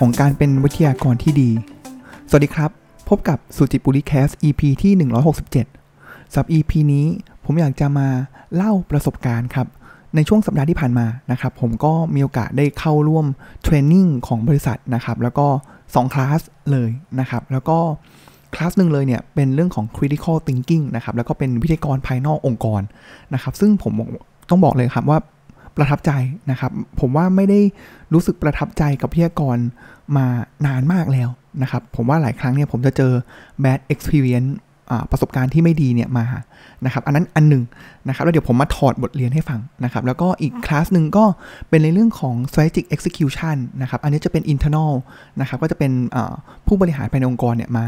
ของการเป็นวิทยากรที่ดี สวัสดีครับ พบกับสุจิปุริแคส EP ที่ 167สับ EP นี้ผมอยากจะมาเล่าประสบการณ์ครับ ในช่วงสัปดาห์ที่ผ่านมานะครับ ผมก็มีโอกาสได้เข้าร่วมเทรนนิ่งของบริษัทนะครับ แล้วก็2คลาสเลยนะครับ แล้วก็คลาสหนึ่งเลยเนี่ยเป็นเรื่องของ critical thinking นะครับ แล้วก็เป็นวิทยากรภายนอกองค์กรนะครับ ซึ่งผมต้องบอกเลยครับว่า ประทับใจนะครับ ผมว่าไม่ได้รู้สึกประทับใจกับวิทยากรมานานมากแล้วนะครับ ผมว่าหลายครั้งเนี่ยผมจะเจอ bad experience ประสบการณ์ที่ไม่ดีเนี่ยมานะครับ อันนั้นอันหนึ่งนะครับ แล้วเดี๋ยวผมมาถอดบทเรียนให้ฟังนะครับ แล้วก็อีกคลาสหนึ่งก็เป็นในเรื่องของ strategic execution นะครับ อันนี้จะเป็น internal นะครับ ก็จะเป็นผู้บริหารภายในองค์กรเนี่ยมา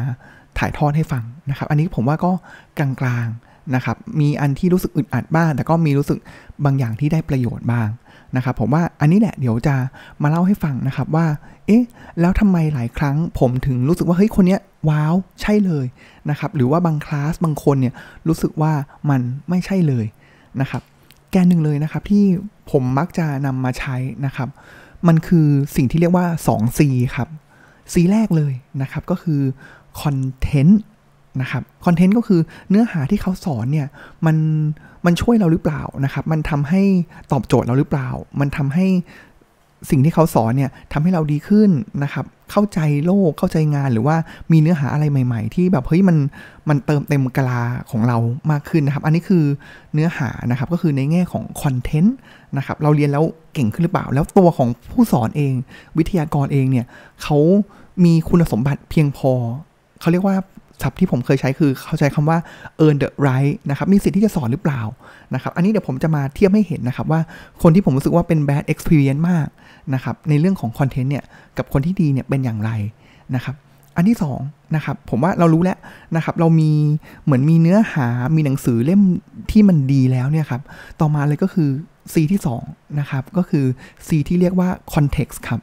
ถ่ายทอดให้ฟังนะครับ อันนี้ผมว่าก็กลางๆ นะครับ มีอันที่รู้สึกอึดอัดบ้าง แต่ก็มีรู้สึกบางอย่างที่ได้ประโยชน์บ้างนะครับผมว่าอันนี้แหละเดี๋ยวจะมาเล่าให้ฟังนะครับว่า เอ๊ะ แล้วทำไมหลายครั้งผมถึงรู้สึกว่าเฮ้ยคนเนี้ยว้าวใช่เลยนะครับ หรือว่าบางคลาสบางคนเนี่ยรู้สึกว่ามันไม่ใช่เลยนะครับ แกนหนึ่งเลยนะครับที่ผมมักจะนำมาใช้นะครับ มันคือสิ่งที่เรียกว่า 2C ครับ C แรกเลยนะครับก็คือคอ นะครับคอนเทนต์ก็คือเนื้อหาที่เขาสอนเนี่ยมันมันช่วยเราหรือเปล่านะครับมันทำให้ตอบโจทย์เราหรือเปล่า มันทำให้สิ่งที่เขาสอนเนี่ยทำให้เราดีขึ้นนะครับ เข้าใจโลกเข้าใจงานหรือว่ามีเนื้อหาอะไรใหม่ ๆ ที่แบบเฮ้ยมันมันเติมเต็มกลาของเรามากขึ้นนะครับ อันนี้คือเนื้อหานะครับก็คือในแง่ของคอนเทนต์นะครับเราเรียนแล้วเก่งขึ้นหรือเปล่า แล้วตัวของผู้สอนเอง วิทยากรเองเนี่ยเขามีคุณสมบัติเพียงพอ เขาเรียกว่า ศัพท์ที่ผมเคยใช้คือเขาใช้คำว่า earn the right นะครับ มีสิทธิ์ที่จะสอนหรือเปล่านะครับ อันนี้เดี๋ยวผมจะมาเทียบให้เห็นนะครับว่าคนที่ผมรู้สึกว่าเป็น bad experience มากนะครับในเรื่องของคอนเทนต์เนี่ยกับคนที่ดีเนี่ยเป็นอย่างไรนะครับ อันที่2นะครับผมว่าเรารู้แล้วนะครับ เรามีเหมือนมีเนื้อหามีหนังสือเล่มที่มันดีแล้วเนี่ยครับ ต่อมาเลยก็คือ C ที่2นะครับก็คือ C ที่เรียกว่า context ครับ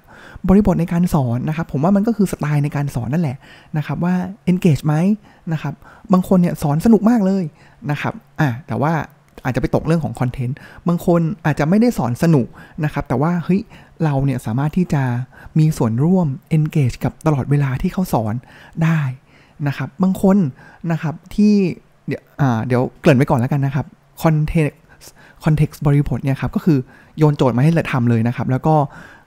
บริบทในการสอนนะครับ ผมว่ามันก็คือสไตล์ในการสอนนั่นแหละนะครับ ว่า engage ไหมนะครับ บางคนเนี่ยสอนสนุกมากเลยนะครับอะแต่ว่า อาจจะไปตกเรื่องของคอนเทนต์บางคนอาจจะไม่ได้สอนสนุกนะครับ แต่ว่าเฮ้ยเราเนี่ยสามารถที่จะมีส่วนร่วม engage กับตลอดเวลาที่เขาสอนได้นะครับ บางคนนะครับที่เดี๋ยวเดี๋ยวเกริ่นไว้ก่อนแล้วกันนะครับ content context บริบทเนี่ยครับก็คือโยนโจทย์มาให้เราทำเลยนะครับ แล้วก็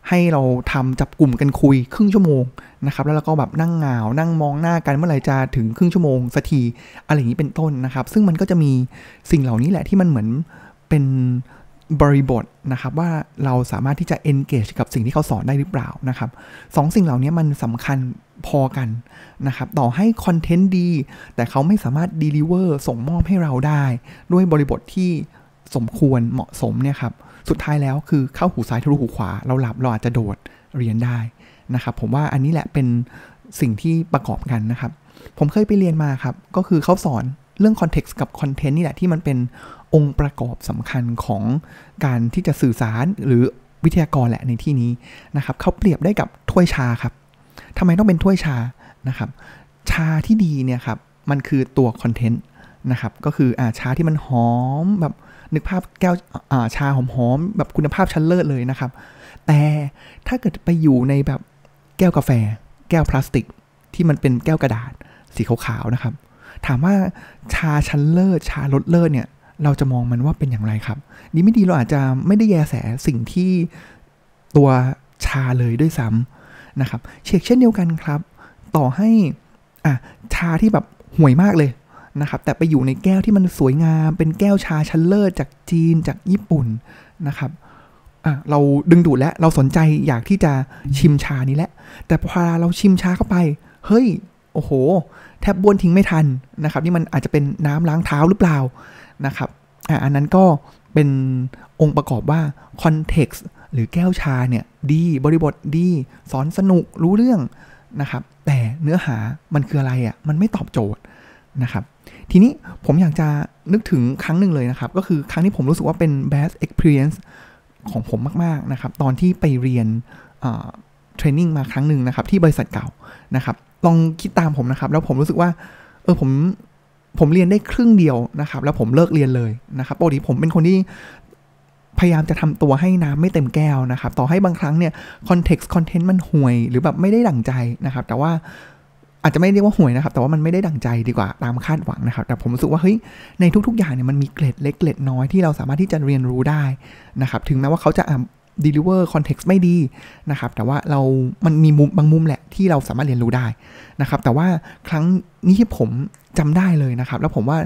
ให้เราทำจับกลุ่มกันคุยครึ่งชั่วโมงนะครับแล้วเราก็แบบนั่งเหงานั่งมองหน้ากันเมื่อไหร่จะถึงครึ่งชั่วโมงสักทีอะไรอย่างนี้เป็นต้นนะครับ ซึ่งมันก็จะมีสิ่งเหล่านี้แหละที่มันเหมือนเป็นบริบทนะครับว่าเราสามารถที่จะ engage กับสิ่งที่เขาสอนได้หรือเปล่านะครับสองสิ่งเหล่านี้มันสำคัญพอกันนะครับต่อให้คอนเทนต์ดี แต่เขาไม่สามารถ deliver ส่งมอบให้เราได้ ด้วยบริบทที่สมควรเหมาะสมเนี่ยครับ สุดท้ายแล้วคือเข้าหูซ้ายทะลุหูขวา เราหลับเราอาจจะโดดเรียนได้นะครับผมว่าอันนี้แหละเป็นสิ่งที่ประกอบกันนะครับ ผมเคยไปเรียนมาครับ ก็คือเขาสอนเรื่องคอนเท็กซ์กับคอนเทนต์นี่แหละที่มันเป็นองค์ประกอบสำคัญของการที่จะสื่อสารหรือวิทยากรแหละในที่นี้นะครับเขาเปรียบได้กับถ้วยชาครับทำไมต้องเป็นถ้วยชานะครับ ชาที่ดีเนี่ยครับมันคือตัวคอนเทนต์นะครับ ก็คืออาชาที่มันหอมแบบ นึกภาพแก้วชาหอมๆแบบคุณภาพชั้นเลิศเลยนะครับ แต่ถ้าเกิดไปอยู่ในแบบแก้วกาแฟ แก้วพลาสติก ที่มันเป็นแก้วกระดาษ สีขาวๆนะครับ ถามว่าชาชั้นเลิศชาลดเลิศเนี่ย เราจะมองมันว่าเป็นอย่างไรครับ ดีไม่ดีเราอาจจะไม่ได้แยแสสิ่งที่ตัวชาเลยด้วยซ้ำนะครับเช็คเช่นเดียวกันครับ ต่อให้อะชาที่แบบห่วยมากเลย นะครับแต่ไปอยู่ในแก้วที่มันสวยงาม เป็นแก้วชาชั้นเลิศจากจีนจากญี่ปุ่นนะครับอะเราดึงดูดแล้วเราสนใจอยากที่จะชิมชานี้แหละ แต่พอเราชิมชาเข้าไป เฮ้ย โอ้โห แทบบ้วนทิ้งไม่ทันนะครับ นี่มันอาจจะเป็นน้ำล้างเท้าหรือเปล่านะครับอะอันนั้นก็เป็นองค์ประกอบว่าคอนเท็กซ์หรือแก้วชาเนี่ยดีบริบทดี สอนสนุกรู้เรื่องนะครับ แต่เนื้อหามันคืออะไรอะ่ะมันไม่ตอบโจทย์ นะครับทีนี้ผมอยากจะนึกถึงครั้งหนึ่งเลยนะครับ ก็คือครั้งที่ผมรู้สึกว่าเป็น best experience ของผมมาก ๆ นะครับ ตอนที่ไปเรียนtraining มาครั้งหนึ่งนะครับ ที่บริษัทเก่านะครับ ลองคิดตามผมนะครับ แล้วผมรู้สึกว่า เออผมผมเรียนได้ครึ่งเดียวนะครับ แล้วผมเลิกเรียนเลยนะครับปกติผมเป็นคนที่พยายามจะทำตัวให้น้ำไม่เต็มแก้วนะครับ ต่อให้บางครั้งเนี่ย context content มันห่วย หรือแบบไม่ได้ดั่งใจนะครับ แต่ว่า อาจจะไม่เรียกว่าห่วยนะครับ แต่ว่ามันไม่ได้ดังใจดีกว่าตามคาดหวังนะครับ แต่ผมรู้สึกว่าเฮ้ยในทุกๆ อย่างเนี่ยมันมีเกร็ดเล็กเกร็ดน้อยที่เราสามารถที่จะเรียนรู้ได้นะครับ ถึงแม้ว่าเขาจะ deliver context ไม่ดีนะครับ แต่ว่าเรา มันมีมุมบางมุมแหละที่เราสามารถเรียนรู้ได้นะครับ แต่ว่าครั้งนี้ที่ผมจำได้เลยนะครับ แล้วผมว่า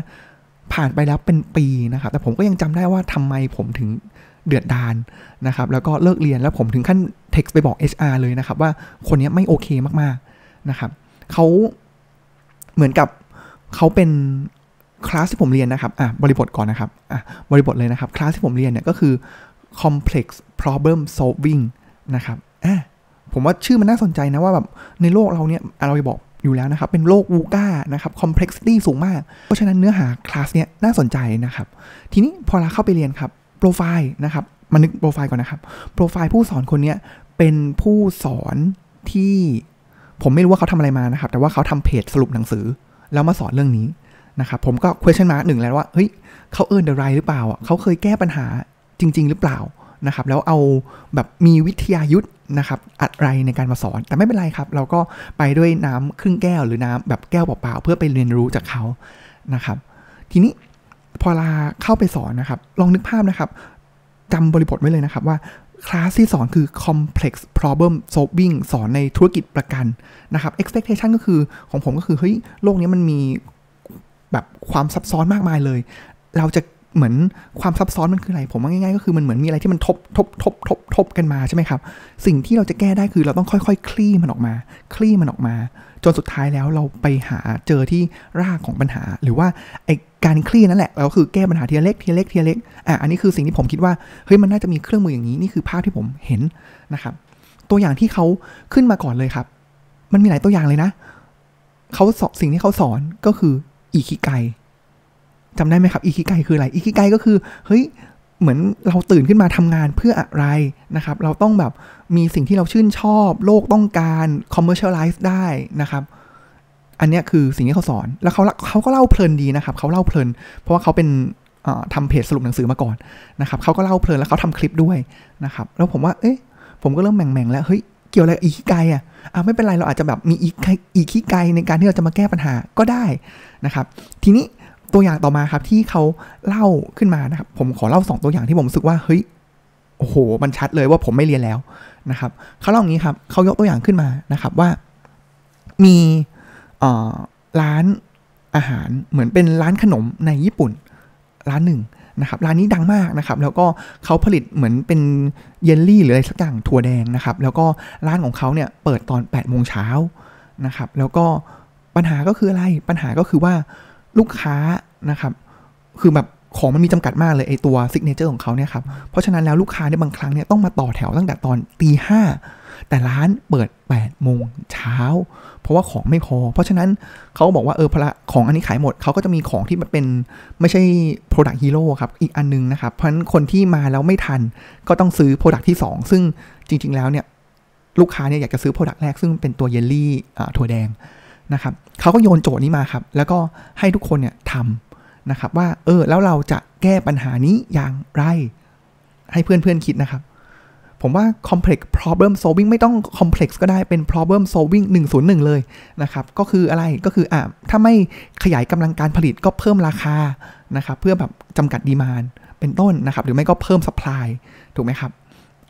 ผ่านไปแล้วเป็นปีนะครับ แต่ผมก็ยังจำได้ว่าทำไมผมถึงเดือดดานนะครับ แล้วก็เลิกเรียนแล้วผมถึงขั้นเท็กซ์ไปบอก HR เลยนะครับ ว่าคนนี้ไม่โอเคมากๆนะครับ เขาเหมือนกับเขาเป็นคลาสที่ผมเรียนนะครับ อะ บริบทก่อนนะครับ อะ บริบทเลยนะครับ คลาสที่ผมเรียนเนี่ยก็คือ complex problem solving นะครับอะผมว่าชื่อมันน่าสนใจนะว่าแบบในโลกเราเนี่ยเราไปบอกอยู่แล้วนะครับ เป็นโลกวูก้านะครับ complexity สูงมาก เพราะฉะนั้นเนื้อหาคลาสเนี้ยน่าสนใจนะครับ ทีนี้พอเราเข้าไปเรียนครับ โปรไฟล์นะครับ มานึกโปรไฟล์ก่อนนะครับ โปรไฟล์ผู้สอนคนนี้เป็นผู้สอนที่ ผมไม่รู้ว่าเขาทำอะไรมานะครับ แต่ว่าเขาทำเพจสรุปหนังสือ แล้วมาสอนเรื่องนี้นะครับ ผมก็ question mark หนึ่งแล้วว่า เฮ้ย เขาเอิร์นเดอะไรหรือเปล่า เขาเคยแก้ปัญหาจริง ๆ หรือเปล่านะครับ แล้วเอาแบบมีวิทยายุทธ์นะครับ อะไรในการมาสอน แต่ไม่เป็นไรครับ เราก็ไปด้วยน้ำครึ่งแก้วหรือน้ำแบบแก้วเปล่าๆ เพื่อไปเรียนรู้จากเขานะครับ ทีนี้พอลาเข้าไปสอนนะครับ ลองนึกภาพนะครับจำบริบทไว้เลยนะครับว่า คลาสที่สอนคือ complex problem solving สอนในธุรกิจประกันนะครับ expectation ก็คือของผมก็คือ เฮ้ย โลกนี้มันมีแบบความซับซ้อนมากมายเลย เราจะ เหมือนความซับซ้อนมันคืออะไร ผมว่าง่ายๆก็คือมันเหมือนมีอะไรที่มันทบทบทบทบทบกันมาใช่ไหมครับ สิ่งที่เราจะแก้ได้คือเราต้องค่อยๆ คลี่มันออกมา คลี่มันออกมา จนสุดท้ายแล้วเราไปหาเจอที่รากของปัญหา หรือว่าไอการคลี่นั่นแหละเราคือแก้ปัญหาทีละเล็กทีละเล็กทีละเล็กอะอันนี้คือสิ่งที่ผมคิดว่าเฮ้ยมันน่าจะมีเครื่องมืออย่างนี้นี่คือภาพที่ผมเห็นนะครับ ตัวอย่างที่เขาขึ้นมาก่อนเลยครับ มันมีหลายตัวอย่างเลยนะเขาสอนสิ่งที่เขาสอนก็คืออีคิไก จำได้ไหมครับอีคิไกคืออะไรอีคิไกก็คือเฮ้ยเหมือนเราตื่นขึ้นมาทำงานเพื่ออะไรนะครับ เราต้องแบบมีสิ่งที่เราชื่นชอบ โลกต้องการ commercialize ได้นะครับ อันนี้คือสิ่งที่เขาสอนแล้วเขาเขาก็เล่าเพลินดีนะครับเขาเล่าเพลิน เพราะว่าเขาเป็นทำเพจสรุปหนังสือมาก่อนนะครับเขาก็เล่าเพลินแล้วเขาทำคลิปด้วยนะครับแล้วผมว่าเอ๊ะผมก็เริ่มแหม่งๆแล้วเฮ้ยเกี่ยวอะไรอีคิไกอะอะไม่เป็นไรเราอาจจะแบบมีอีกอีคิไกในการที่เราจะมาแก้ปัญหาก็ได้นะครับ ทีนี้ ตัวอย่างต่อมาครับที่เขาเล่าขึ้นมานะครับ ผมขอเล่าสองตัวอย่างที่ผมรู้สึกว่าเฮ้ยโอ้โหมันชัดเลยว่าผมไม่เรียนแล้วนะครับเขาเล่าอย่างนี้ครับเขายกตัวอย่างขึ้นมานะครับว่า มีร้านอาหารเหมือนเป็นร้านขนมในญี่ปุ่นร้านหนึ่งนะครับร้านนี้ดังมากนะครับ แล้วก็เขาผลิตเหมือนเป็นเยลลี่หรืออะไรสักอย่างถั่วแดงนะครับ แล้วก็ร้านของเขาเนี่ยเปิดตอนแปดโมงเช้านะครับ แล้วก็ปัญหาก็คืออะไรปัญหาก็คือว่า ลูกค้านะครับ คือแบบของมันมีจำกัดมากเลยไอตัว signature ของเขาเนี่ยครับ เพราะฉะนั้นแล้วลูกค้าเนี่ยบางครั้งเนี่ยต้องมาต่อแถวตั้งแต่ตอนตีห้าแต่ร้านเปิด8โมงเช้า เพราะว่าของไม่พอ เพราะฉะนั้นเขาบอกว่าเออพละของอันนี้ขายหมดเขาก็จะมีของที่มันเป็นไม่ใช่ Product Hero ครับ อีกอันนึงนะครับ เพราะฉะนั้นคนที่มาแล้วไม่ทันก็ต้องซื้อ Product ที่ 2 ซึ่งจริง ๆ แล้วเนี่ยลูกค้าเนี่ยอยากจะซื้อ Product แรกซึ่งเป็นตัวเยลลี่ถั่วแดง นะครับเขาก็โยนโจทย์นี้มาครับ แล้วก็ให้ทุกคนเนี่ยทำนะครับ ว่าเออแล้วเราจะแก้ปัญหานี้อย่างไร ให้เพื่อนๆคิดนะครับ ผมว่า complex problem solving ไม่ต้อง complex ก็ได้เป็น problem solving 101 เลยนะครับ ก็คืออะไรก็คืออะถ้าไม่ขยายกำลังการผลิตก็เพิ่มราคานะครับ เพื่อแบบจำกัดดีมานเป็นต้นนะครับ หรือไม่ก็เพิ่ม supply ถูกไหมครับ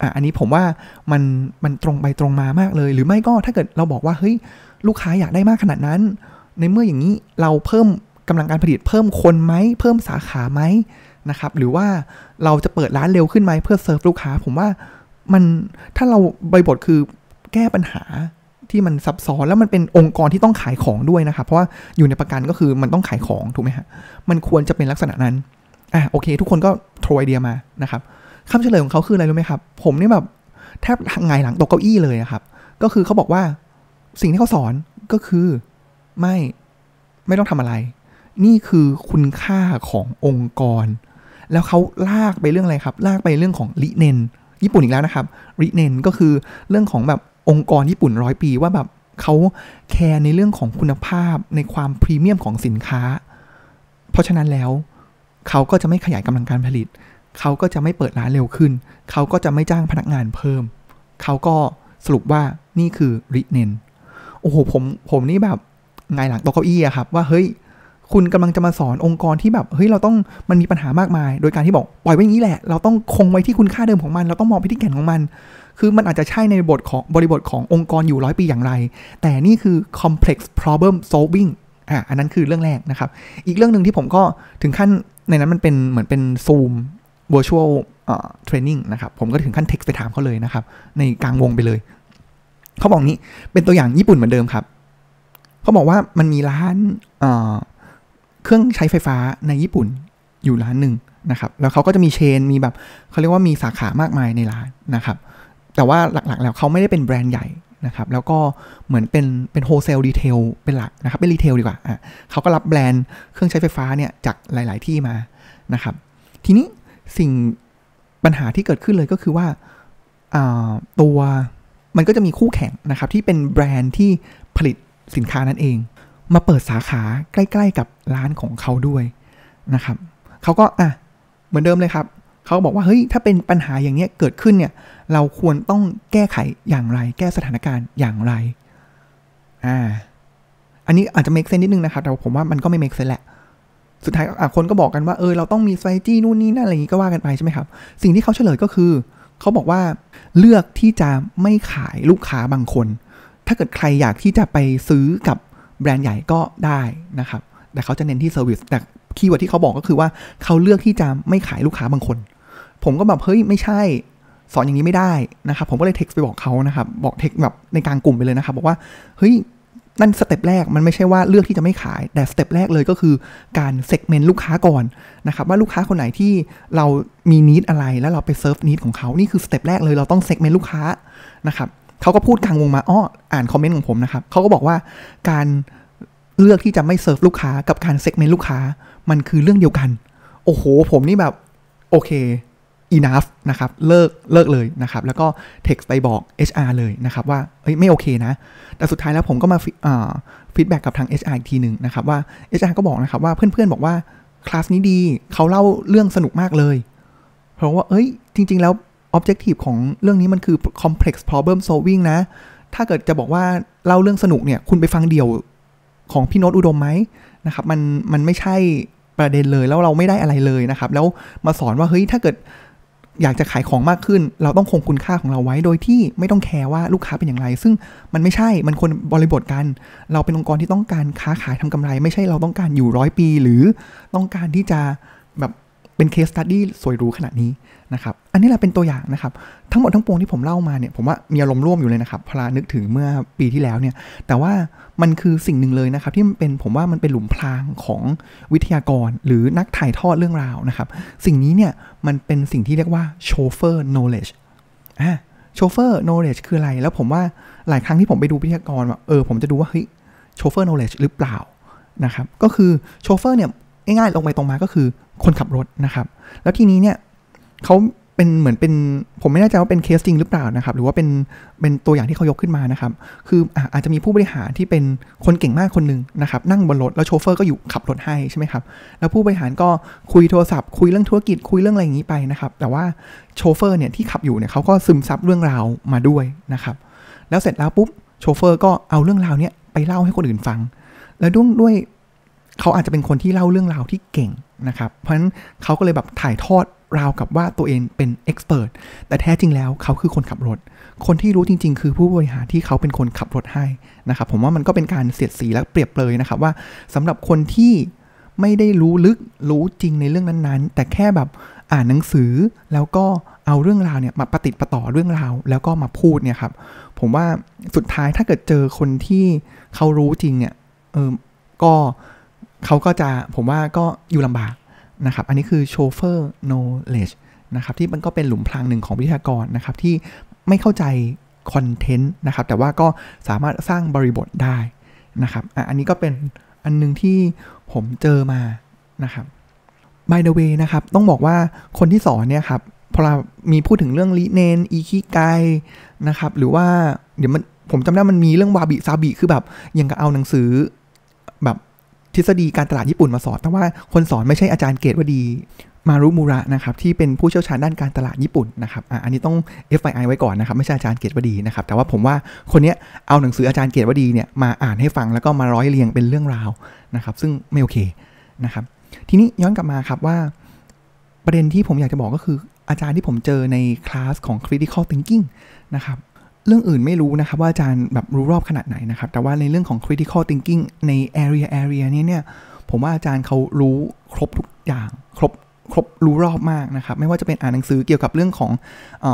อะอันนี้ผมว่ามันมันตรงไปตรงมามากเลย หรือไม่ก็ถ้าเกิดเราบอกว่าเฮ้ย ลูกค้าอยากได้มากขนาดนั้น ในเมื่ออย่างนี้เราเพิ่มกำลังการผลิตเพิ่มคนไหมเพิ่มสาขาไหมนะครับ หรือว่าเราจะเปิดร้านเร็วขึ้นไหมเพื่อเซิร์ฟลูกค้า ผมว่ามันถ้าเราใบบทคือแก้ปัญหาที่มันซับซ้อนแล้วมันเป็นองค์กรที่ต้องขายของด้วยนะครับเพราะว่าอยู่ในประกันก็คือมันต้องขายของถูกไหมฮะมันควรจะเป็นลักษณะนั้นอะโอเค ทุกคนก็โทรไอเดียมานะครับคำเฉลยของเขาคืออะไรรู้ไหมครับ ผมนี่แบบแทบไงหลังตกเก้าอี้เลยครับ ก็คือเขาบอกว่า สิ่งที่เขาสอนก็คือไม่ไม่ต้องทำอะไร นี่คือคุณค่าขององค์กร แล้วเขาลากไปเรื่องอะไรครับ ลากไปเรื่องของลิเนนญี่ปุ่นอีกแล้วนะครับริเนนก็คือเรื่องของแบบองค์กรญี่ปุ่นร้อยปีว่าแบบเขาแคร์ในเรื่องของคุณภาพในความพรีเมียมของสินค้า เพราะฉะนั้นแล้วเขาก็จะไม่ขยายกำลังการผลิต เขาก็จะไม่เปิดร้านเร็วขึ้น เขาก็จะไม่จ้างพนักงานเพิ่ม เขาก็สรุปว่านี่คือริเนน อ้โหผมผมนี่แบบไงหลังโต๊ะเก้าอี้อะครับว่าเฮ้ยคุณกำลังจะมาสอนองค์กรที่แบบเฮ้ยเราต้องมันมีปัญหามากมาย โดยการที่บอกปล่อยไว้อย่างนี้แหละ เราต้องคงไว้ที่คุณค่าเดิมของมัน เราต้องมองไปที่แก่นของมัน คือมันอาจจะใช่ในบทของบริบทขององค์กรอยู่ร้อยปีอย่างไร แต่นี่คือ complex problem solving อะอันนั้นคือเรื่องแรกนะครับ อีกเรื่องหนึ่งที่ผมก็ถึงขั้นในนั้นมันเป็นเหมือนเป็น Zoom virtual uh, training นะครับ ผมก็ถึงขั้น text ไปถามเขาเลยนะครับ ในกลางวงไปเลย เขาบอกนี้เป็นตัวอย่างญี่ปุ่นเหมือนเดิมครับ เขาบอกว่ามันมีร้านเครื่องใช้ไฟฟ้าในญี่ปุ่นอยู่ร้านหนึ่งนะครับ แล้วเขาก็จะมี chain มีแบบเขาเรียกว่ามีสาขามากมายในร้านนะครับ แต่ว่าหลักๆ แล้วเขาไม่ได้เป็นแบรนด์ใหญ่นะครับ แล้วก็เหมือนเป็นเป็น wholesale retail เป็นหลักนะครับ เป็น retail ดีกว่าอะเขาก็รับแบรนด์เครื่องใช้ไฟฟ้าเนี่ยจากหลาย ๆที่มานะครับ ทีนี้สิ่งปัญหาที่เกิดขึ้นเลยก็คือว่าตัว มันก็จะมีคู่แข่งนะครับที่เป็นแบรนด์ที่ผลิตสินค้านั่นเอง มาเปิดสาขาใกล้ ๆ กับร้านของเขาด้วยนะครับเขาก็อะเหมือนเดิมเลยครับเขาบอกว่าเฮ้ยถ้าเป็นปัญหาอย่างเนี้ยเกิดขึ้นเนี่ยเราควรต้องแก้ไขอย่างไร แก้สถานการณ์อย่างไรอ่าอันนี้อาจจะ make sense นิดนึงนะครับแต่ผมว่ามันก็ไม่ make sense แหละสุดท้ายคนก็บอกกันว่าเออเราต้องมี strategy นู่นนี่นั่นอะไรอย่างนี้ก็ว่ากันไปใช่ไหมครับ สิ่งที่เขาเฉลยก็คือ เขาบอกว่าเลือกที่จะไม่ขายลูกค้าบางคน ถ้าเกิดใครอยากที่จะไปซื้อกับแบรนด์ใหญ่ก็ได้นะครับ แต่เขาจะเน้นที่ service แต่ keyword ที่เขาบอกก็คือว่าเขาเลือกที่จะไม่ขายลูกค้าบางคน ผมก็แบบเฮ้ยไม่ใช่ สอนอย่างนี้ไม่ได้นะครับ ผมก็เลยเท็กซ์ไปบอกเขานะครับ บอกเท็กซ์แบบในกลางกลุ่มไปเลยนะครับ บอกว่าเฮ้ย นั่น step แรกมันไม่ใช่ว่าเลือกที่จะไม่ขาย แต่ step แรกเลยก็คือการ segment ลูกค้าก่อนนะครับว่าลูกค้าคนไหนที่เรามี need อะไรแล้วเราไป serve need ของเขานี่คือ step แรกเลยเราต้อง segment ลูกค้านะครับเขาก็พูดกลางวงมาอ้ออ่านคอมเมนต์ของผมนะครับเขาก็บอกว่าการเลือกที่จะไม่เซิร์ฟลูกค้ากับการ segment ลูกค้า มันคือเรื่องเดียวกัน โอ้โห ผมนี่แบบ โอเค enough นะครับเลิกเลิกเลยนะครับ แล้วก็ text ไปบอก HR เลยนะครับ ว่าเอ้ยไม่โอเคนะ แต่สุดท้ายแล้วผมก็มา feedback กับทาง HR อีกทีหนึ่งนะครับ ว่า HR ก็บอกนะครับว่าเพื่อนๆบอกว่าคลาสนี้ดีเขาเล่าเรื่องสนุกมากเลย เพราะว่าเอ้ยจริง ๆ แล้ว objective ของเรื่องนี้มันคือ complex problem solving นะ ถ้าเกิดจะบอกว่าเล่าเรื่องสนุกเนี่ย คุณไปฟังเดี่ยวของพี่โน้ตอุดมไหมนะครับ มันมันไม่ใช่ประเด็นเลยแล้วเราไม่ได้อะไรเลยนะครับ แล้วมาสอนว่าเฮ้ยถ้าเกิด อยากจะขายของมากขึ้น เราต้องคงคุณค่าของเราไว้โดยที่ไม่ต้องแคร์ว่าลูกค้าเป็นอย่างไร ซึ่งมันไม่ใช่มันคนบริบทกัน เราเป็นองค์กรที่ต้องการค้าขายทำกำไร ไม่ใช่เราต้องการอยู่ร้อยปี หรือต้องการที่จะแบบ เป็นเคสตัดดี้สวยรู้ขนาดนี้นะครับ อันนี้แหละเป็นตัวอย่างนะครับ ทั้งหมดทั้งปวงที่ผมเล่ามาเนี่ย ผมว่ามีอารมณ์ร่วมอยู่เลยนะครับพลานึกถึงเมื่อปีที่แล้วเนี่ย แต่ว่ามันคือสิ่งหนึ่งเลยนะครับ ที่มันเป็นผมว่ามันเป็นหลุมพรางของวิทยากร หรือนักถ่ายทอดเรื่องราวนะครับ สิ่งนี้เนี่ยมันเป็นสิ่งที่เรียกว่า chauffeur knowledge อ่า chauffeur knowledge คืออะไร แล้วผมว่าหลายครั้งที่ผมไปดูวิทยากรว่าเออผมจะดูว่าเฮ้ย chauffeur knowledge หรือเปล่านะครับ ก็คือโชเฟอร์เนี่ยง่ายๆลงไปตรงมาก็คือ คนขับรถนะครับ แล้วทีนี้เนี่ยเขาเป็นเหมือนเป็นผมไม่แน่ใจว่าเป็นเคสจริงหรือเปล่านะครับ หรือว่าเป็นเป็นตัวอย่างที่เขายกขึ้นมานะครับ คืออาจจะมีผู้บริหารที่เป็นคนเก่งมากคนหนึ่งนะครับ นั่งบนรถแล้วโชเฟอร์ก็อยู่ขับรถให้ใช่ไหมครับ แล้วผู้บริหารก็คุยโทรศัพท์คุยเรื่องธุรกิจคุยเรื่องอะไรอย่างนี้ไปนะครับ แต่ว่าโชเฟอร์เนี่ยที่ขับอยู่เนี่ยเขาก็ซึมซับเรื่องราวมาด้วยนะครับ แล้วเสร็จแล้วปุ๊บโชเฟอร์ก็เอาเรื่องราวเนี้ยไปเล่าให้คนอื่นฟัง แล้วด้วยด้วยเขาอาจจะเป็นคนที่เล่าเรื่องราวที่เก่ง นะครับ เพราะฉะนั้นเขาก็เลยแบบถ่ายทอดราวกับว่าตัวเองเป็นเอ็กซ์เพรสแต่แท้จริงแล้วเขาคือคนขับรถ คนที่รู้จริง ๆ คือผู้บริหารที่เขาเป็นคนขับรถให้นะครับ ผมว่ามันก็เป็นการเสียดสีและเปรียบเลยนะครับว่าสำหรับคนที่ไม่ได้รู้ลึกรู้จริงในเรื่องนั้นๆ แต่แค่แบบอ่านหนังสือแล้วก็เอาเรื่องราวเนี่ยมาปฏิติประต่อเรื่องราว แล้วก็มาพูดเนี่ยครับ ผมว่าสุดท้ายถ้าเกิดเจอคนที่เขารู้จริงเนี่ยเออก็ เขาก็จะผมว่าก็อยู่ลำบากนะครับ อันนี้คือโชเฟอร์โนเลจนะครับที่มันก็เป็นหลุมพรางหนึ่งของวิทยากรนะครับที่ไม่เข้าใจคอนเทนต์นะครับ แต่ว่าก็สามารถสร้างบริบทได้นะครับอันนี้ก็เป็นอันนึงที่ผมเจอมานะครับ by the way นะครับ ต้องบอกว่าคนที่สอนเนี่ยครับพอเรามีพูดถึงเรื่องลีเนนอีคิไกนะครับ หรือว่าเดี๋ยวมันผมจำได้มันมีเรื่องวาบิซาบิคือแบบยังกับเอาหนังสือแบบ ทฤษฎีการตลาดญี่ปุ่นมาสอน แต่ว่าคนสอนไม่ใช่อาจารย์เกตวดีมารุมูระนะครับที่เป็นผู้เชี่ยวชาญด้านการตลาดญี่ปุ่นนะครับออันนี้ต้อง FYI ไว้ก่อนนะครับไม่ใช่อาจารย์เกตวดีนะครับแต่ว่าผมว่าคนนี้เอาหนังสืออาจารย์เกตวดีเนี่ยมาอ่านให้ฟังแล้วก็มาร้อยเรียงเป็นเรื่องราวนะครับซึ่งไม่โอเคนะครับทีนี้ย้อนกลับมาครับว่าประเด็นที่ผมอยากจะบอกก็คืออาจารย์ที่ผมเจอในคลาสของ critical thinking นะครับ เรื่องอื่นไม่รู้นะครับว่าอาจารย์แบบรู้รอบขนาดไหนนะครับ แต่ว่าในเรื่องของ critical thinking ใน area area นี้เนี่ย ผมว่าอาจารย์เขารู้ครบทุกอย่าง ครบครบรู้รอบมากนะครับ ไม่ว่าจะเป็นอ่านหนังสือเกี่ยวกับเรื่องของอ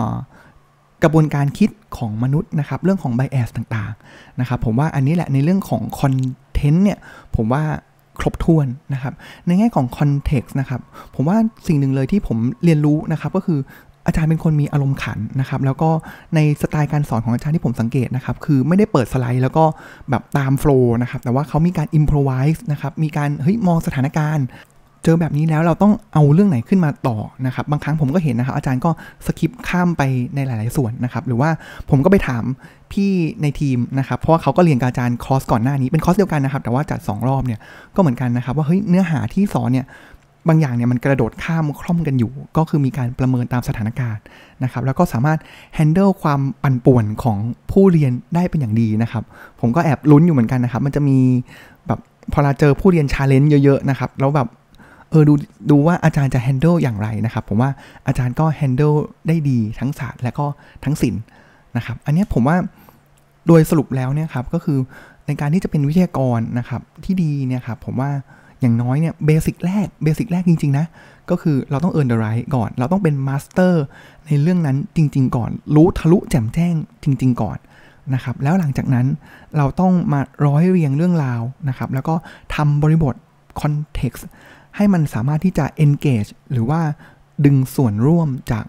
กระบวนการคิดของมนุษย์นะครับ เรื่องของ bias ต่างๆนะครับ ผมว่าอันนี้แหละในเรื่องของคอนเทนต์เนี่ย ผมว่าครบถ้วนนะครับ ในแง่ของคอนเท็กซ์นะครับ ผมว่าสิ่งหนึ่งเลยที่ผมเรียนรู้นะครับ ก็คือ อาจารย์เป็นคนมีอารมณ์ขันนะครับ แล้วก็ในสไตล์การสอนของอาจารย์ที่ผมสังเกตนะครับ คือไม่ได้เปิดสไลด์แล้วก็แบบตามโฟล์นะครับ แต่ว่าเขามีการอิมพรไวส์นะครับ มีการเฮ้ยมองสถานการณ์เจอแบบนี้แล้วเราต้องเอาเรื่องไหนขึ้นมาต่อนะครับ บางครั้งผมก็เห็นนะครับ อาจารย์ก็สคิปข้ามไปในหลาย ๆ ส่วนนะครับ หรือว่าผมก็ไปถามพี่ในทีมนะครับ เพราะว่าเขาก็เรียนกับอาจารย์คอร์สก่อนหน้านี้เป็นคอร์สเดียวกันนะครับ แต่ว่าจัด 2 รอบเนี่ยก็เหมือนกันนะครับ ว่าเฮ้ยเนื้อหาที่สอนเนี่ย บางอย่างเนี่ยมันกระโดดข้ามคร่อมกันอยู่ ก็คือมีการประเมินตามสถานการณ์นะครับแล้วก็สามารถ handle ความปั่นป่วนของผู้เรียนได้เป็นอย่างดีนะครับ ผมก็แอบลุ้นอยู่เหมือนกันนะครับ มันจะมีแบบพอเราเจอผู้เรียน challenge เยอะๆนะครับแล้วแบบเออดูดูว่าอาจารย์จะ handle อย่างไรนะครับ ผมว่าอาจารย์ก็ handle ได้ดีทั้งศาสตร์และก็ทั้งศิลป์นะครับ อันนี้ผมว่าโดยสรุปแล้วเนี่ยครับก็คือในการที่จะเป็นวิทยากรนะครับที่ดีเนี่ยครับผมว่า อย่างน้อยเนี่ย basic แรก basic แรกจริง ๆ นะ ก็คือเราต้อง earn the right ก่อน เราต้องเป็น master ในเรื่องนั้นจริง ๆ ก่อน รู้ทะลุแจ่มแจ้งจริง ๆ ก่อนนะครับแล้วหลังจากนั้นเราต้องมาร้อยเรียงเรื่องราวนะครับแล้วก็ทำบริบทcontext ให้มันสามารถที่จะ engage หรือว่าดึงส่วนร่วมจาก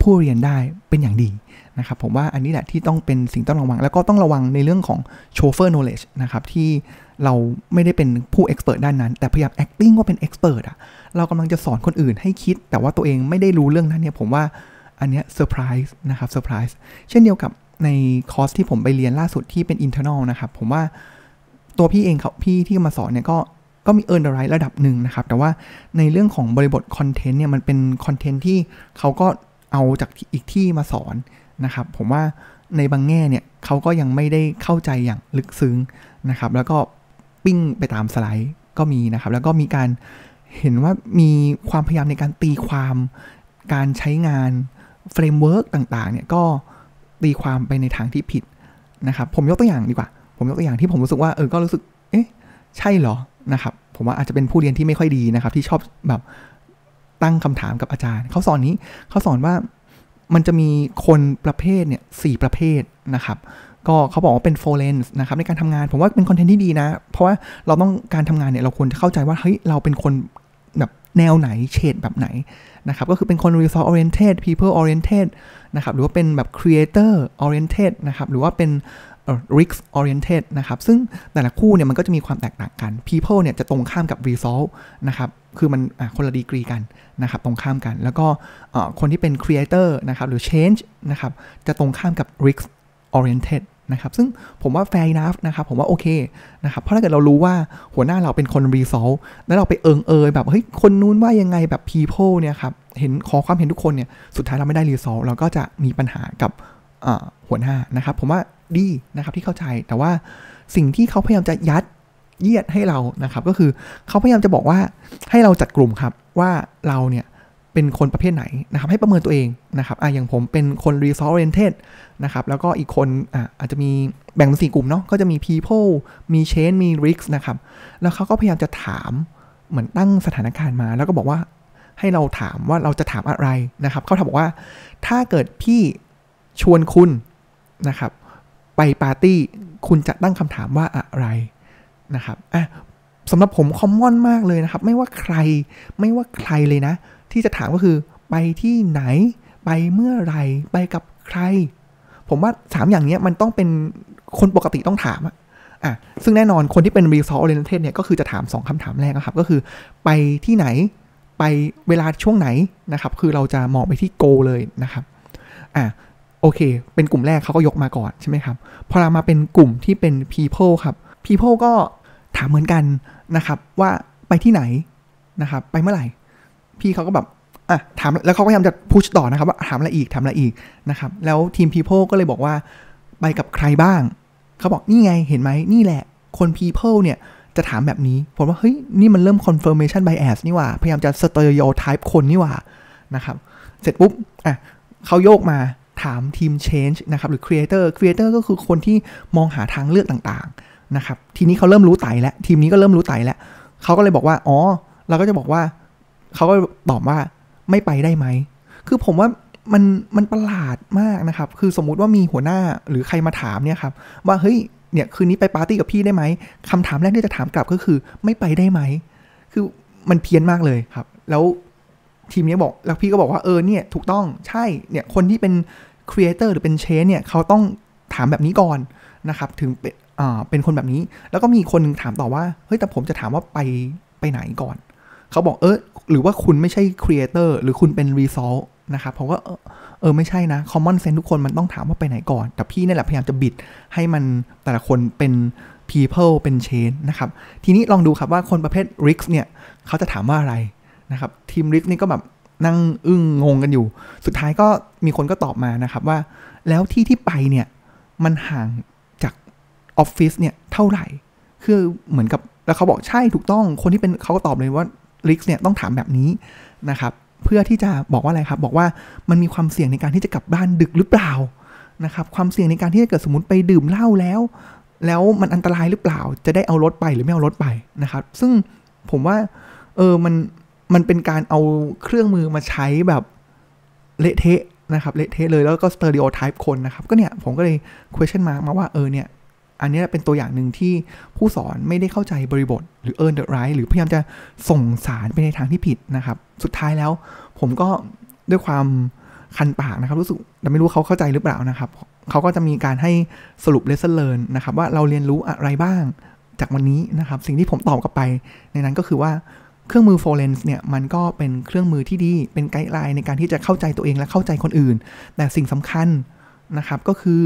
ผู้เรียนได้เป็นอย่างดีนะครับผมว่าอันนี้แหละที่ต้องเป็นสิ่งต้องระวัง แล้วก็ต้องระวังในเรื่องของ chauffeur knowledge นะครับที่ เราไม่ได้เป็นผู้ expert ด้านนั้น แต่พยายาม acting ว่าเป็น expert อะเรากำลังจะสอนคนอื่นให้คิด แต่ว่าตัวเองไม่ได้รู้เรื่องนั้นเนี่ยผมว่าอันเนี้ยเซอร์ไพรส์นะครับเซอร์ไพรส์เช่นเดียวกับในคอร์สที่ผมไปเรียนล่าสุดที่เป็น internal นะครับ ผมว่าตัวพี่เองเขาพี่ที่มาสอนเนี่ยก็ก็มี earn the right ระดับหนึ่งนะครับ แต่ว่าในเรื่องของบริบท content เนี่ยมันเป็น content ที่เขาก็เอาจากอีกที่มาสอนนะครับ ผมว่าในบางแง่เนี่ยเขาก็ยังไม่ได้เข้าใจอย่างลึกซึ้งนะครับ แล้วก็ ปิ้งไปตามสไลด์ก็มีนะครับ แล้วก็มีการเห็นว่ามีความพยายามในการตีความการใช้งาน framework ต่างๆเนี่ยก็ตีความไปในทางที่ผิดนะครับผมยกตัวอย่างดีกว่า ผมยกตัวอย่างที่ผมรู้สึกว่าเออก็รู้สึกเอ๊ะใช่เหรอนะครับผมว่าอาจจะเป็นผู้เรียนที่ไม่ค่อยดีนะครับ ที่ชอบแบบตั้งคำถามกับอาจารย์ เขาสอนนี้เขาสอนว่ามันจะมีคนประเภทเนี่ยสประเภทนะครับ ก็เขาบอกว่าเป็นโฟเลนส์นะครับในการทำงานผมว่าเป็นคอนเทนต์ที่ดีนะ เพราะว่าเราต้องการทำงานเนี่ยเราควรจะเข้าใจว่าเฮ้ยเราเป็นคนแบบแนวไหนเฉดแบบไหนนะครับก็คือเป็นคน resource oriented people oriented นะครับหรือว่าเป็นแบบ creator oriented นะครับหรือว่าเป็น risk oriented นะครับซึ่งแต่ละคู่เนี่ยมันก็จะมีความแตกต่างกัน people เนี่ยจะตรงข้ามกับ resolve นะครับคือมันคนละดีกรีกันนะครับตรงข้ามกัน แล้วก็คนที่เป็น creator นะครับหรือ change นะครับจะตรงข้ามกับ risk oriented นะครับซึ่งผมว่า fair enough นะครับผมว่าโอเคนะครับเพราะถ้าเกิดเรารู้ว่าหัวหน้าเราเป็นคน resolve แล้วเราไปเอิงเอยแบบเฮ้ยคนนู้นว่ายังไงแบบ people เนี่ยครับเห็นขอความเห็นทุกคนเนี่ยสุดท้ายเราไม่ได้ resolve เราก็จะมีปัญหากับหัวหน้านะครับ ผมว่าดีนะครับที่เข้าใจแต่ว่าสิ่งที่เขาพยายามจะยัดเยียดให้เรานะครับ ก็คือเขาพยายามจะบอกว่าให้เราจัดกลุ่มครับว่าเราเนี่ย เป็นคนประเภทไหนนะครับ ให้ประเมินตัวเองนะครับอะอย่างผมเป็นคน resource oriented นะครับ แล้วก็อีกคนอะอาจจะมีแบ่งเป็นสี่กลุ่มเนาะก็จะมี people มี change มี risk นะครับ แล้วเขาก็พยายามจะถามเหมือนตั้งสถานการณ์มา แล้วก็บอกว่าให้เราถามว่าเราจะถามอะไรนะครับเขาถามบอกว่าถ้าเกิดพี่ชวนคุณนะครับ ไปปาร์ตี้คุณจะตั้งคำถามว่าอะไรนะครับอะสำหรับผมคอมมอนมากเลยนะครับ ไม่ว่าใครไม่ว่าใครเลยนะ ที่จะถามก็คือ ไปที่ไหน ไปเมื่อไรไปกับใคร ผมว่าสามอย่างนี้มันต้องเป็นคนปกติต้องถามอะซึ่งแน่นอนคนที่เป็น resource oriented เนี่ยก็คือจะถาม 2คำถามแรกนะครับ ก็คือไปที่ไหนไปเวลาช่วงไหนนะครับ คือเราจะมองไปที่ go เลยนะครับอะโอเค เป็นกลุ่มแรกเขาก็ยกมาก่อนใช่ไหมครับ พอเรามาเป็นกลุ่มที่เป็น people ครับ people ก็ถามเหมือนกันนะครับ ว่าไปที่ไหนนะครับ ไปเมื่อไหร่ พี่เขาก็แบบอะถามแล้วเขาก็พยายามจะพุชต่อนะครับว่าถามอะไรอีกถามอะไรอีกนะครับ แล้วทีม People ก็เลยบอกว่าไปกับใครบ้าง เขาบอกนี่ไงเห็นไหมนี่แหละ คน People เนี่ยจะถามแบบนี้ ผมว่าเฮ้ยนี่มันเริ่ม confirmation bias นี่ว่า พยายามจะ stereotype คนนี่ว่านะครับ เสร็จปุ๊บอะเขาโยกมาถามทีม change นะครับหรือ creator creator ก็คือคนที่มองหาทางเลือกต่างๆนะครับทีนี้เขาเริ่มรู้ไตแล้วทีมนี้ก็เริ่มรู้ไตแล้วเขาก็เลยบอกว่าอ๋อเราก็จะบอกว่า เขาก็ตอบว่าไม่ไปได้ไหม คือผมว่ามันมันประหลาดมากนะครับ คือสมมุติว่ามีหัวหน้าหรือใครมาถามเนี่ยครับว่าเฮ้ยเนี่ยคืนนี้ไปปาร์ตี้กับพี่ได้ไหมคำถามแรกที่จะถามกลับก็คือไม่ไปได้ไหม คือมันเพี้ยนมากเลยครับ แล้วทีมนี้บอกแล้วพี่ก็บอกว่าเออเนี่ยถูกต้องใช่เนี่ยคนที่เป็น creator หรือเป็น change เนี่ยเขาต้องถามแบบนี้ก่อนนะครับ ถึงเป็นอ่าเป็นคนแบบนี้ แล้วก็มีคนนึงถามต่อว่าเฮ้ยแต่ผมจะถามว่าไปไปไหนก่อน เขาบอกเออหรือว่าคุณไม่ใช่ creator หรือคุณเป็น result นะครับผมก็เออไม่ใช่นะ common sense ทุกคนมันต้องถามว่าไปไหนก่อน แต่พี่นี่แหละพยายามจะบิดให้มันแต่ละคนเป็น people เป็น change นะครับ ทีนี้ลองดูครับว่าคนประเภท risk เนี่ยเขาจะถามว่าอะไรนะครับทีม risk นี่ก็แบบนั่งอึ้งงงกันอยู่ สุดท้ายก็มีคนก็ตอบมานะครับว่า แล้วที่ที่ไปเนี่ยมันห่างจากออฟฟิศเนี่ยเท่าไหร่ คือเหมือนกับแล้วเขาบอกใช่ถูกต้องคนที่เป็นเขาก็ตอบเลยว่า risk เนี่ยต้องถามแบบนี้นะครับ เพื่อที่จะบอกว่าอะไรครับ บอกว่ามันมีความเสี่ยงในการที่จะกลับบ้านดึกหรือเปล่านะครับความเสี่ยงในการที่จะเกิดสมมติไปดื่มเหล้าแล้ว แล้วมันอันตรายหรือเปล่า จะได้เอารถไปหรือไม่เอารถไปนะครับ ซึ่งผมว่าเออมันมันเป็นการเอาเครื่องมือมาใช้แบบเละเทะนะครับเละเทะเลยแล้วก็สเตอริโอไทป์คนนะครับ ก็เนี่ยผมก็เลย question มามาว่าเออเนี่ย อันนี้เป็นตัวอย่างหนึ่งที่ผู้สอนไม่ได้เข้าใจบริบทหรือ earn the right หรือพยายามจะส่งสารไปในทางที่ผิดนะครับ สุดท้ายแล้วผมก็ด้วยความคันปากนะครับ รู้สึกแต่ไม่รู้เขาเข้าใจหรือเปล่านะครับ เขาก็จะมีการให้สรุป lesson learn นะครับ ว่าเราเรียนรู้อะไรบ้างจากวันนี้นะครับ สิ่งที่ผมตอบกลับไปในนั้นก็คือว่าเครื่องมือ f o r e n s เนี่ยมันก็เป็นเครื่องมือที่ดี เป็น guideline ในการที่จะเข้าใจตัวเองและเข้าใจคนอื่น แต่สิ่งสำคัญนะครับก็คือ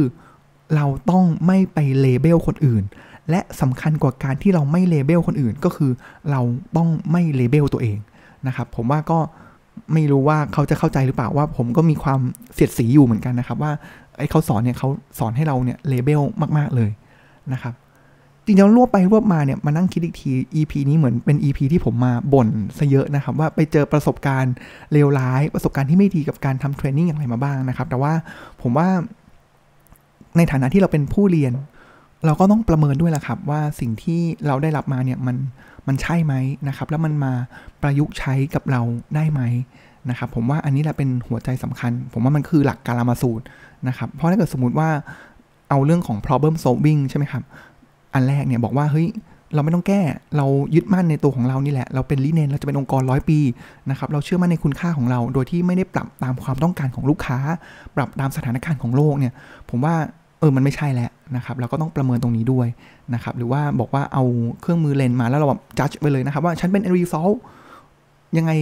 เราต้องไม่ไป label คนอื่น และสำคัญกว่าการที่เราไม่ label คนอื่น ก็คือเราต้องไม่ label ตัวเองนะครับ ผมว่าก็ไม่รู้ว่าเขาจะเข้าใจหรือเปล่าว่า ผมก็มีความเสียดสีอยู่เหมือนกันนะครับ ว่าไอ้เขาสอนเนี่ยเขาสอนให้เราเนี่ยเลเบลมาก ๆเลยนะครับจริงๆรวบไปรวบมาเนี่ยมานั่งคิดอีกที EP นี้เหมือนเป็น EP ที่ผมมาบ่นซะเยอะนะครับ ว่าไปเจอประสบการณ์เลวร้าย ประสบการณ์ที่ไม่ดีกับการทำเทรนนิ่งอย่างไรมาบ้างนะครับ แต่ว่าผมว่า ในฐานะที่เราเป็นผู้เรียน เราก็ต้องประเมินด้วยแหละครับ ว่าสิ่งที่เราได้รับมาเนี่ยมันมันใช่ไหมนะครับ แล้วมันมาประยุกต์ใช้กับเราได้ไหมนะครับ ผมว่าอันนี้แหละเป็นหัวใจสำคัญ ผมว่ามันคือหลักการมาสูตรนะครับ เพราะถ้าเกิดสมมติว่าเอาเรื่องของ problem solving ใช่ไหมครับ อันแรกเนี่ยบอกว่าเฮ้ยเราไม่ต้องแก้ เรายึดมั่นในตัวของเรานี่แหละ เราเป็นลิเนน เราจะเป็นองค์กรร้อยปีนะครับ เราเชื่อมั่นในคุณค่าของเรา โดยที่ไม่ได้ปรับตามความต้องการของลูกค้า ปรับตามสถานการณ์ของโลกเนี่ย ผมว่า เออมันไม่ใช่แล้วนะครับเราก็ต้องประเมินตรงนี้ด้วยนะครับหรือว่าบอกว่าเอาเครื่องมือเลนมาแล้วเราแบบจัดไปเลยนะครับ ว่าฉันเป็น result ยังไง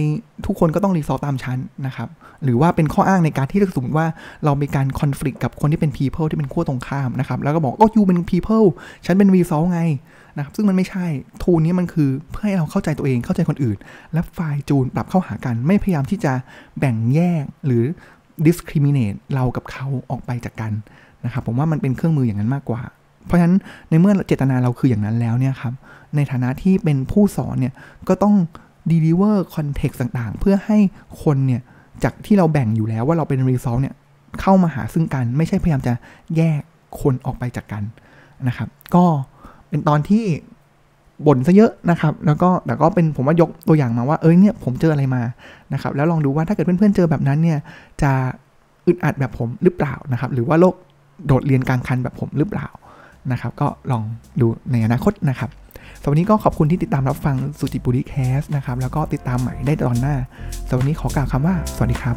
ทุกคนก็ต้อง result ตามฉันนะครับ หรือว่าเป็นข้ออ้างในการที่สมมติว่าเรามีการคอน FLICT กับคนที่เป็น people ที่เป็นขั้วตรงข้ามนะครับ แล้วก็บอกก็ยูเป็น people ฉันเป็น result ไงนะครับ ซึ่งมันไม่ใช่ tool นี้มันคือเพื่อให้เราเข้าใจตัวเองเข้าใจคนอื่น และ fine tune ปรับเข้าหากัน ไม่พยายามที่จะแบ่งแยกหรือ discriminate เรากับเขาออกไปจากกัน นะครับผมว่ามันเป็นเครื่องมืออย่างนั้นมากกว่า เพราะฉะนั้นในเมื่อเจตนาเราคืออย่างนั้นแล้วเนี่ยครับในฐานะที่เป็นผู้สอนเนี่ยก็ต้อง deliver context ต่างๆ เพื่อให้คนเนี่ยจากที่เราแบ่งอยู่แล้วว่าเราเป็น result เนี่ยเข้ามาหาซึ่งกัน ไม่ใช่พยายามจะแยกคนออกไปจากกันนะครับ ก็เป็นตอนที่บ่นซะเยอะนะครับ แล้วก็แต่ก็เป็นผมว่ายกตัวอย่างมาว่าเอ้ยเนี่ยผมเจออะไรมานะครับ แล้วลองดูว่าถ้าเกิดเพื่อนๆเจอแบบนั้นเนี่ยจะอึดอัดแบบผมหรือเปล่านะครับ หรือว่าโลก โดดเรียนกลางคันแบบผมหรือเปล่านะครับ ก็ลองดูในอนาคตนะครับสำหรับวันนี้ก็ขอบคุณที่ติดตามรับฟังสุจิปุริแคสนะครับ แล้วก็ติดตามใหม่ได้ตอนหน้าสำหรับวันนี้ขอกล่าวคำว่า สวัสดีครับ